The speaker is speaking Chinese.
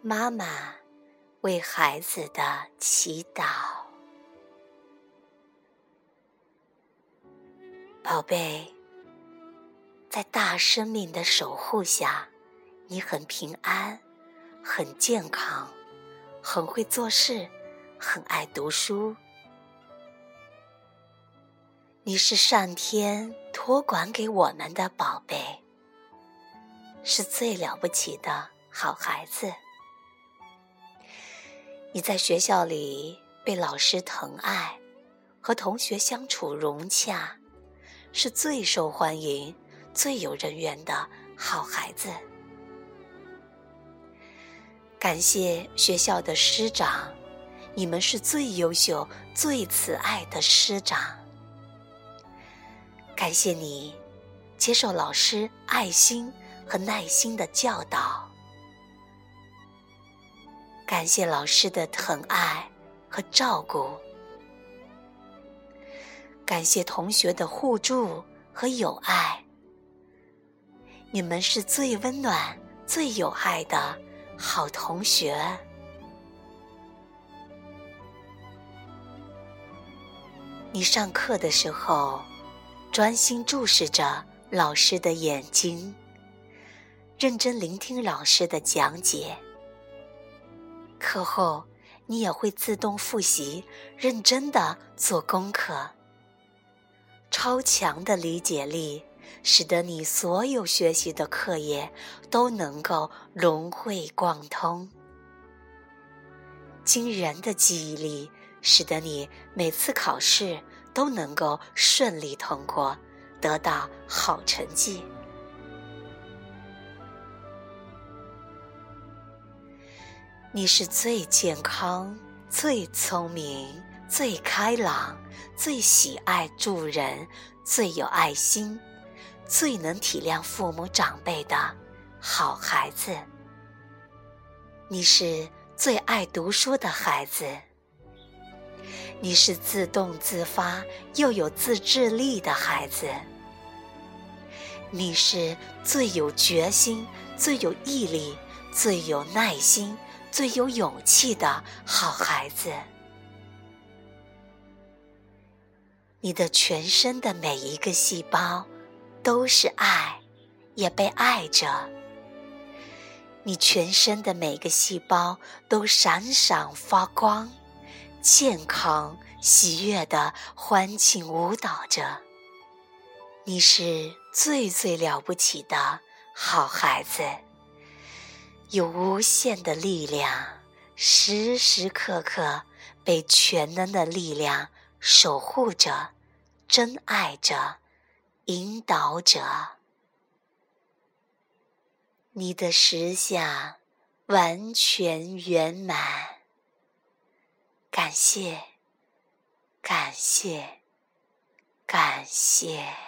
妈妈为孩子的祈祷，宝贝，在大生命的守护下，你很平安，很健康，很会做事，很爱读书。你是上天托管给我们的宝贝，是最了不起的好孩子。你在学校里被老师疼爱，和同学相处融洽，是最受欢迎、最有人缘的好孩子。感谢学校的师长，你们是最优秀、最慈爱的师长。感谢你接受老师爱心和耐心的教导。感谢老师的疼爱和照顾，感谢同学的互助和友爱。你们是最温暖、最有爱的好同学。你上课的时候，专心注视着老师的眼睛，认真聆听老师的讲解。课后，你也会自动复习，认真的做功课。超强的理解力，使得你所有学习的课业都能够融会贯通。惊人的记忆力，使得你每次考试都能够顺利通过，得到好成绩。你是最健康、最聪明、最开朗、最喜爱助人、最有爱心、最能体谅父母长辈的好孩子。你是最爱读书的孩子。你是自动自发又有自制力的孩子。你是最有决心、最有毅力、最有耐心。最有勇气的好孩子，你的全身的每一个细胞都是爱，也被爱着。你全身的每个细胞都闪闪发光，健康喜悦的欢庆舞蹈着。你是最最了不起的好孩子。有无限的力量，时时刻刻被全能的力量守护着、珍爱着、引导着。你的实相完全圆满。感谢，感谢，感谢。